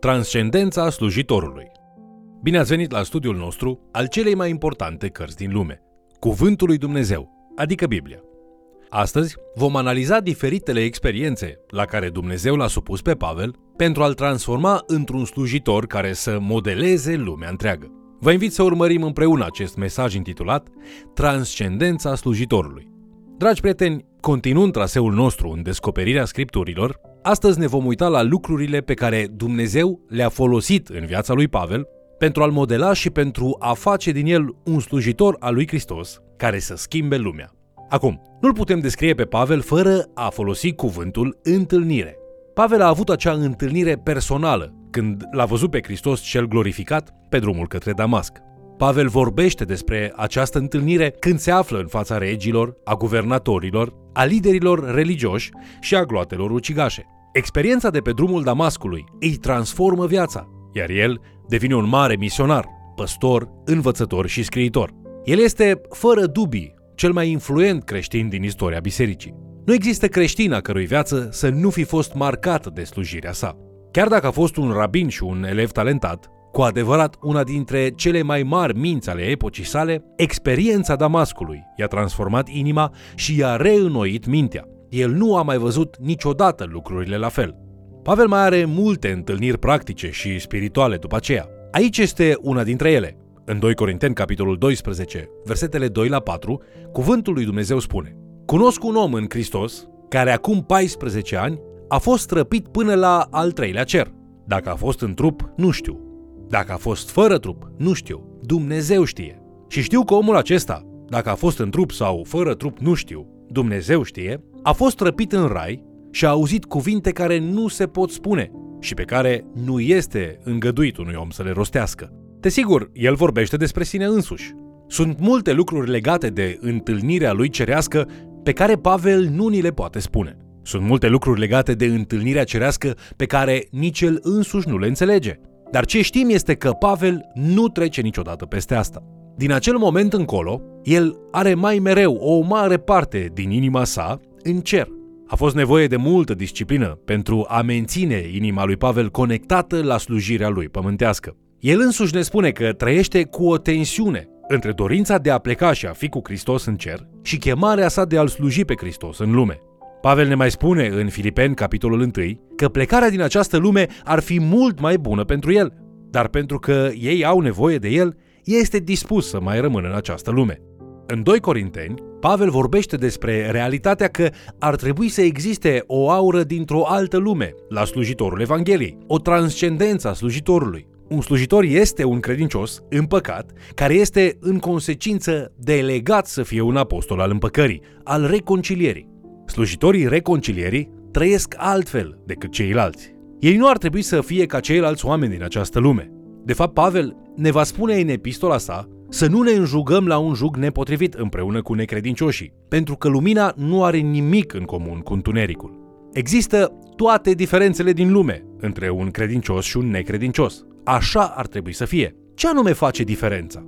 Transcendența slujitorului Bine ați venit la studiul nostru al celei mai importante cărți din lume, Cuvântul lui Dumnezeu, adică Biblia. Astăzi vom analiza diferitele experiențe la care Dumnezeu l-a supus pe Pavel pentru a-l transforma într-un slujitor care să modeleze lumea întreagă. Vă invit să urmărim împreună acest mesaj intitulat Transcendența slujitorului. Dragi prieteni, continuând traseul nostru în descoperirea scripturilor, astăzi ne vom uita la lucrurile pe care Dumnezeu le-a folosit în viața lui Pavel pentru a-l modela și pentru a face din el un slujitor al lui Hristos care să schimbe lumea. Acum, nu-l putem descrie pe Pavel fără a folosi cuvântul întâlnire. Pavel a avut acea întâlnire personală când l-a văzut pe Hristos cel glorificat pe drumul către Damasc. Pavel vorbește despre această întâlnire când se află în fața regilor, a guvernatorilor, a liderilor religioși și a gloatelor ucigașe. Experiența de pe drumul Damascului îi transformă viața, iar el devine un mare misionar, păstor, învățător și scriitor. El este, fără dubii, cel mai influent creștin din istoria bisericii. Nu există creștin a cărui viață să nu fi fost marcată de slujirea sa. Chiar dacă a fost un rabin și un elev talentat, cu adevărat una dintre cele mai mari minți ale epocii sale, experiența Damascului i-a transformat inima și i-a reînnoit mintea. El nu a mai văzut niciodată lucrurile la fel. Pavel mai are multe întâlniri practice și spirituale după aceea. Aici este una dintre ele. În 2 Corinteni, capitolul 12, versetele 2 la 4, cuvântul lui Dumnezeu spune Cunosc un om în Hristos care acum 14 ani a fost răpit până la al treilea cer. Dacă a fost în trup, nu știu. Dacă a fost fără trup, nu știu. Dumnezeu știe. Și știu că omul acesta, dacă a fost în trup sau fără trup, nu știu. Dumnezeu știe, a fost răpit în rai și a auzit cuvinte care nu se pot spune și pe care nu este îngăduit unui om să le rostească. Desigur, el vorbește despre sine însuși. Sunt multe lucruri legate de întâlnirea lui cerească pe care Pavel nu ni le poate spune. Sunt multe lucruri legate de întâlnirea cerească pe care nici el însuși nu le înțelege. Dar ce știm este că Pavel nu trece niciodată peste asta. Din acel moment încolo, el are mai mereu o mare parte din inima sa în cer. A fost nevoie de multă disciplină pentru a menține inima lui Pavel conectată la slujirea lui pământească. El însuși ne spune că trăiește cu o tensiune între dorința de a pleca și a fi cu Hristos în cer și chemarea sa de a-L sluji pe Hristos în lume. Pavel ne mai spune în Filipeni, capitolul 1, că plecarea din această lume ar fi mult mai bună pentru el, dar pentru că ei au nevoie de el, este dispus să mai rămână în această lume. În 2 Corinteni, Pavel vorbește despre realitatea că ar trebui să existe o aură dintr-o altă lume la slujitorul Evangheliei, o transcendență a slujitorului. Un slujitor este un credincios împăcat, care este în consecință delegat să fie un apostol al împăcării, al reconcilierii. Slujitorii reconcilierii trăiesc altfel decât ceilalți. Ei nu ar trebui să fie ca ceilalți oameni din această lume. De fapt, Pavel ne va spune în epistola sa să nu ne înjugăm la un jug nepotrivit împreună cu necredincioșii, pentru că lumina nu are nimic în comun cu întunericul. Există toate diferențele din lume între un credincios și un necredincios. Așa ar trebui să fie. Ce anume face diferența?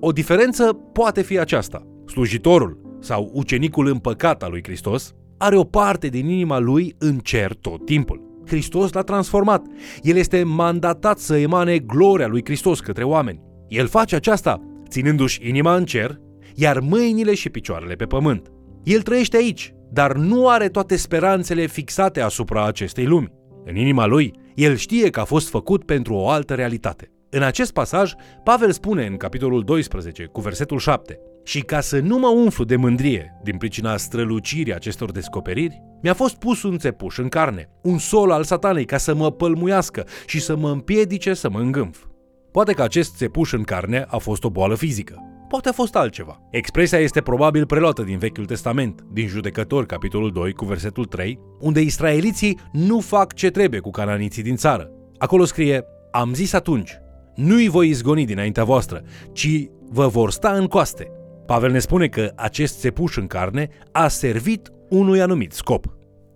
O diferență poate fi aceasta. Slujitorul sau ucenicul împăcat al lui Hristos are o parte din inima lui în cer tot timpul. Hristos l-a transformat. El este mandatat să emane gloria lui Hristos către oameni. El face aceasta ținându-și inima în cer, iar mâinile și picioarele pe pământ. El trăiește aici, dar nu are toate speranțele fixate asupra acestei lumi. În inima lui, el știe că a fost făcut pentru o altă realitate. În acest pasaj, Pavel spune în capitolul 12, cu versetul 7, Și ca să nu mă umflu de mândrie din pricina strălucirii acestor descoperiri, mi-a fost pus un țepuș în carne, un sol al satanei ca să mă pălmuiască și să mă împiedice să mă îngânf. Poate că acest țepuș în carne a fost o boală fizică. Poate a fost altceva. Expresia este probabil preluată din Vechiul Testament, din Judecători, capitolul 2, cu versetul 3, unde israeliții nu fac ce trebuie cu cananiții din țară. Acolo scrie, am zis atunci, nu-i voi izgoni dinaintea voastră, ci vă vor sta în coaste. Pavel ne spune că acest țepuș în carne a servit unui anumit scop.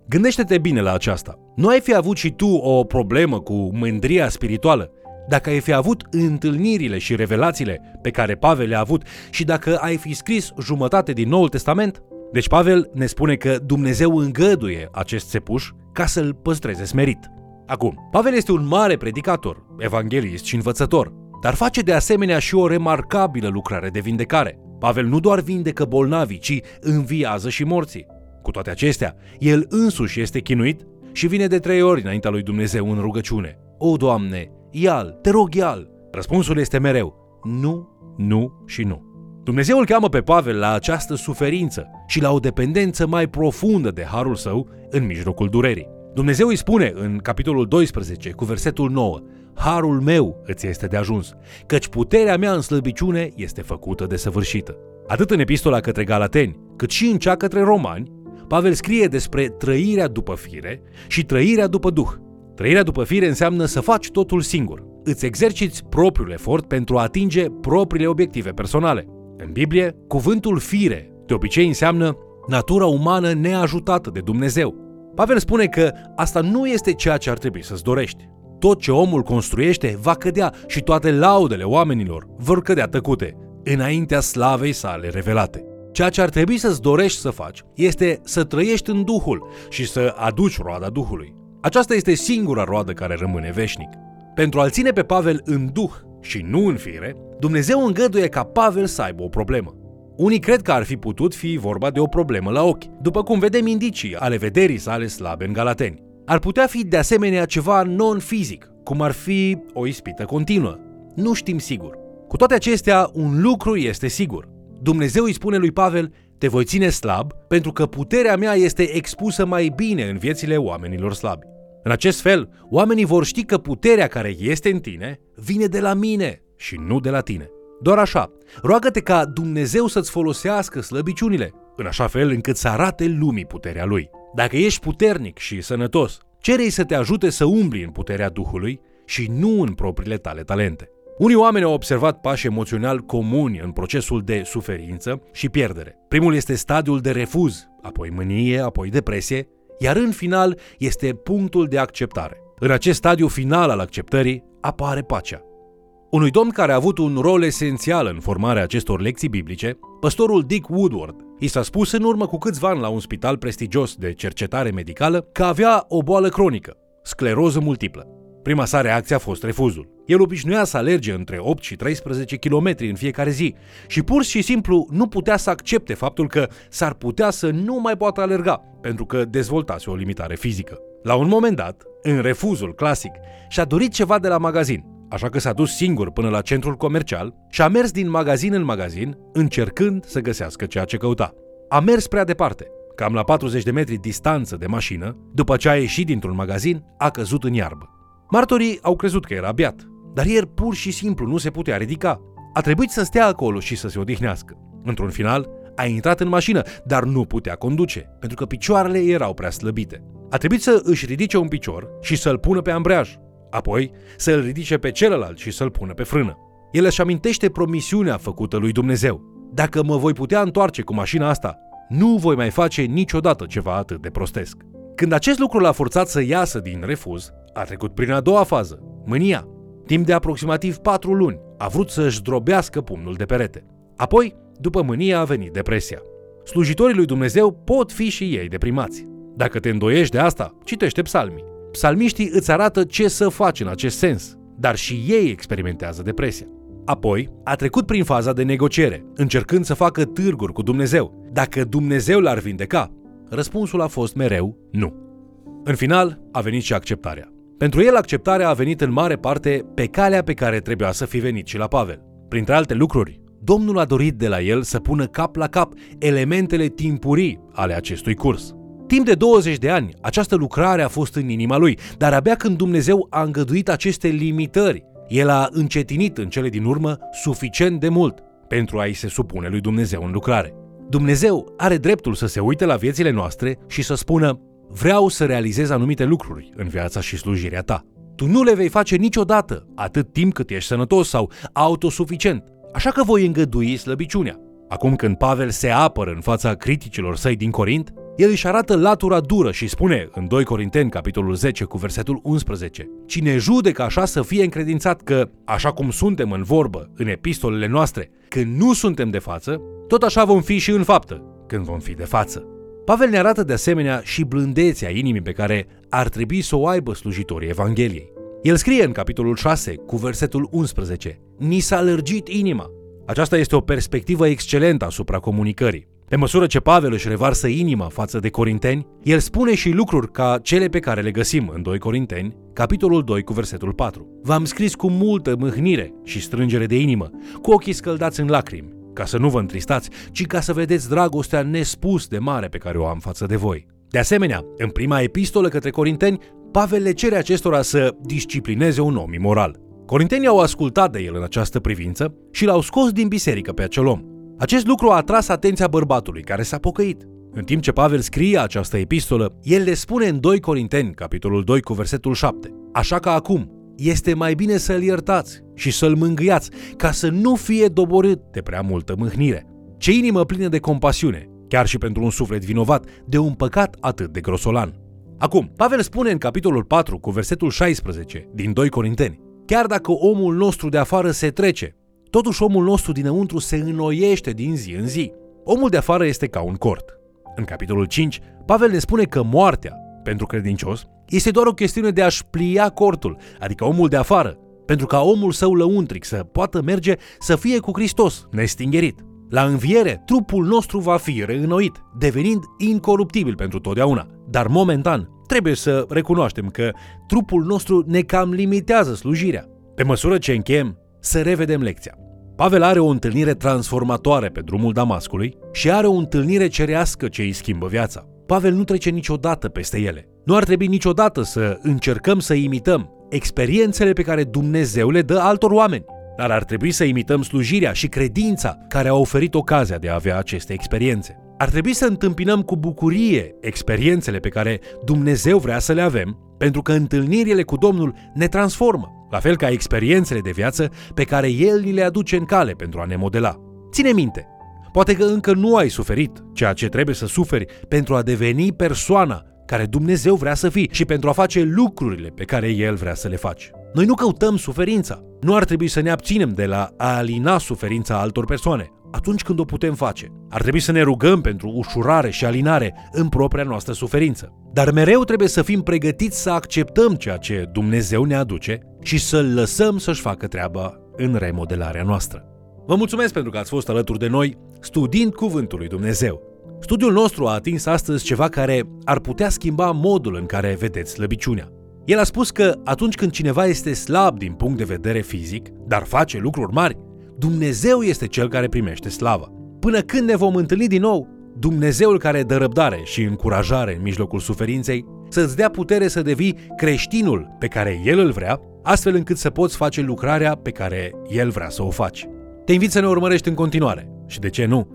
Gândește-te bine la aceasta. Nu ai fi avut și tu o problemă cu mândria spirituală dacă ai fi avut întâlnirile și revelațiile pe care Pavel le-a avut și dacă ai fi scris jumătate din Noul Testament, deci Pavel ne spune că Dumnezeu îngăduie acest țepuș ca să-l păstreze smerit. Acum, Pavel este un mare predicator, evanghelist și învățător, dar face de asemenea și o remarcabilă lucrare de vindecare. Pavel nu doar vindecă bolnavii, ci înviază și morții. Cu toate acestea, el însuși este chinuit și vine de trei ori înaintea lui Dumnezeu în rugăciune. O, Doamne, ial, te rog ial. Răspunsul este mereu, nu, nu și nu. Dumnezeu îl cheamă pe Pavel la această suferință și la o dependență mai profundă de harul său în mijlocul durerii. Dumnezeu îi spune în capitolul 12 cu versetul 9 Harul meu îți este de ajuns, căci puterea mea în slăbiciune este făcută de săvârșită. Atât în epistola către Galateni, cât și în cea către Romani, Pavel scrie despre trăirea după fire și trăirea după duh. Trăirea după fire înseamnă să faci totul singur. Îți exerciți propriul efort pentru a atinge propriile obiective personale. În Biblie, cuvântul fire de obicei înseamnă natura umană neajutată de Dumnezeu. Pavel spune că asta nu este ceea ce ar trebui să-ți dorești. Tot ce omul construiește va cădea și toate laudele oamenilor vor cădea tăcute, înaintea slavei sale revelate. Ceea ce ar trebui să-ți dorești să faci este să trăiești în Duhul și să aduci roada Duhului. Aceasta este singura roadă care rămâne veșnic. Pentru a-l ține pe Pavel în Duh și nu în fire, Dumnezeu îngăduie ca Pavel să aibă o problemă. Unii cred că ar fi putut fi vorba de o problemă la ochi, după cum vedem indicii ale vederii sale slabe în Galateni. Ar putea fi de asemenea ceva non-fizic, cum ar fi o ispită continuă. Nu știm sigur. Cu toate acestea, un lucru este sigur. Dumnezeu îi spune lui Pavel, te voi ține slab pentru că puterea mea este expusă mai bine în viețile oamenilor slabi. În acest fel, oamenii vor ști că puterea care este în tine vine de la mine și nu de la tine. Doar așa, roagă-te ca Dumnezeu să-ți folosească slăbiciunile, în așa fel încât să arate lumii puterea Lui. Dacă ești puternic și sănătos, cere să te ajute să umbli în puterea Duhului și nu în propriile tale talente. Unii oameni au observat pași emoțional comuni în procesul de suferință și pierdere. Primul este stadiul de refuz, apoi mânie, apoi depresie, iar în final este punctul de acceptare. În acest stadiu final al acceptării apare pacea. Unui domn care a avut un rol esențial în formarea acestor lecții biblice, păstorul Dick Woodward, i s-a spus în urmă cu câțiva ani la un spital prestigios de cercetare medicală că avea o boală cronică, scleroză multiplă. Prima sa reacție a fost refuzul. El obișnuia să alerge între 8 și 13 km în fiecare zi și pur și simplu nu putea să accepte faptul că s-ar putea să nu mai poată alerga pentru că dezvoltase o limitare fizică. La un moment dat, în refuzul clasic, și-a dorit ceva de la magazin, așa că s-a dus singur până la centrul comercial și a mers din magazin în magazin, încercând să găsească ceea ce căuta. A mers prea departe, cam la 40 de metri distanță de mașină, după ce a ieșit dintr-un magazin, a căzut în iarbă. Martorii au crezut că era beat, dar el pur și simplu nu se putea ridica. A trebuit să stea acolo și să se odihnească. Într-un final, a intrat în mașină, dar nu putea conduce, pentru că picioarele erau prea slăbite. A trebuit să își ridice un picior și să-l pună pe ambreaj, apoi să-l ridice pe celălalt și să-l pună pe frână. El își amintește promisiunea făcută lui Dumnezeu. Dacă mă voi putea întoarce cu mașina asta, nu voi mai face niciodată ceva atât de prostesc. Când acest lucru l-a forțat să iasă din refuz, a trecut prin a doua fază, mânia. Timp de aproximativ patru luni, a vrut să-și drobească pumnul de perete. Apoi, după mânie, a venit depresia. Slujitorii lui Dumnezeu pot fi și ei deprimați. Dacă te îndoiești de asta, citește psalmii. Psalmiștii îți arată ce să faci în acest sens, dar și ei experimentează depresia. Apoi, a trecut prin faza de negociere, încercând să facă târguri cu Dumnezeu. Dacă Dumnezeu l-ar vindeca, răspunsul a fost mereu nu. În final, a venit și acceptarea. Pentru el, acceptarea a venit în mare parte pe calea pe care trebuia să fi venit și la Pavel. Printre alte lucruri, Domnul a dorit de la el să pună cap la cap elementele timpurii ale acestui curs. Timp de 20 de ani, această lucrare a fost în inima lui, dar abia când Dumnezeu a îngăduit aceste limitări, el a încetinit în cele din urmă suficient de mult pentru a-i se supune lui Dumnezeu în lucrare. Dumnezeu are dreptul să se uite la viețile noastre și să spună Vreau să realizez anumite lucruri în viața și slujirea ta. Tu nu le vei face niciodată, atât timp cât ești sănătos sau autosuficient. Așa că voi îngădui slăbiciunea. Acum când Pavel se apără în fața criticilor săi din Corint, el își arată latura dură și spune în 2 Corinteni, capitolul 10, cu versetul 11, Cine judecă așa să fie încredințat că, așa cum suntem în vorbă, în epistolele noastre, când nu suntem de față, tot așa vom fi și în faptă, când vom fi de față. Pavel ne arată de asemenea și blândețea inimii pe care ar trebui să o aibă slujitorii Evangheliei. El scrie în capitolul 6, cu versetul 11, Ni s-a lărgit inima. Aceasta este o perspectivă excelentă asupra comunicării. Pe măsură ce Pavel își revarsă inima față de corinteni, el spune și lucruri ca cele pe care le găsim în 2 Corinteni, capitolul 2 cu versetul 4. V-am scris cu multă mâhnire și strângere de inimă, cu ochii scăldați în lacrimi, ca să nu vă întristați, ci ca să vedeți dragostea nespus de mare pe care o am față de voi. De asemenea, în prima epistolă către corinteni, Pavel le cere acestora să disciplineze un om imoral. Corintenii au ascultat de el în această privință și l-au scos din biserică pe acel om. Acest lucru a atras atenția bărbatului care s-a pocăit. În timp ce Pavel scrie această epistolă, el le spune în 2 Corinteni, capitolul 2 cu versetul 7. Așa că acum, este mai bine să-l iertați și să-l mângâiați, ca să nu fie doborât de prea multă mâhnire. Ce inimă plină de compasiune, chiar și pentru un suflet vinovat, de un păcat atât de grosolan. Acum, Pavel spune în capitolul 4 cu versetul 16 din 2 Corinteni, chiar dacă omul nostru de afară se trece, totuși omul nostru dinăuntru se înnoiește din zi în zi. Omul de afară este ca un cort. În capitolul 5, Pavel ne spune că moartea, pentru credincios, este doar o chestiune de a-și plia cortul, adică omul de afară, pentru ca omul său lăuntric să poată merge să fie cu Hristos, nestingerit. La înviere, trupul nostru va fi reînnoit, devenind incoruptibil pentru totdeauna. Dar momentan, trebuie să recunoaștem că trupul nostru ne cam limitează slujirea. Pe măsură ce încheiem, să revedem lecția. Pavel are o întâlnire transformatoare pe drumul Damascului și are o întâlnire cerească ce îi schimbă viața. Pavel nu trece niciodată peste ele. Nu ar trebui niciodată să încercăm să imităm experiențele pe care Dumnezeu le dă altor oameni. Dar ar trebui să imităm slujirea și credința care a oferit ocazia de a avea aceste experiențe. Ar trebui să întâmpinăm cu bucurie experiențele pe care Dumnezeu vrea să le avem, pentru că întâlnirile cu Domnul ne transformă, la fel ca experiențele de viață pe care El ni le aduce în cale pentru a ne modela. Ține minte, poate că încă nu ai suferit ceea ce trebuie să suferi pentru a deveni persoana care Dumnezeu vrea să fii și pentru a face lucrurile pe care El vrea să le faci. Noi nu căutăm suferința. Nu ar trebui să ne abținem de la a alina suferința altor persoane atunci când o putem face. Ar trebui să ne rugăm pentru ușurare și alinare în propria noastră suferință. Dar mereu trebuie să fim pregătiți să acceptăm ceea ce Dumnezeu ne aduce și să-L lăsăm să-și facă treaba în remodelarea noastră. Vă mulțumesc pentru că ați fost alături de noi studiind Cuvântul lui Dumnezeu. Studiul nostru a atins astăzi ceva care ar putea schimba modul în care vedeți slăbiciunea. El a spus că atunci când cineva este slab din punct de vedere fizic, dar face lucruri mari, Dumnezeu este cel care primește slavă. Până când ne vom întâlni din nou, Dumnezeul care dă răbdare și încurajare în mijlocul suferinței, să-ți dea putere să devii creștinul pe care El îl vrea, astfel încât să poți face lucrarea pe care El vrea să o faci. Te invit să ne urmărești în continuare și, de ce nu,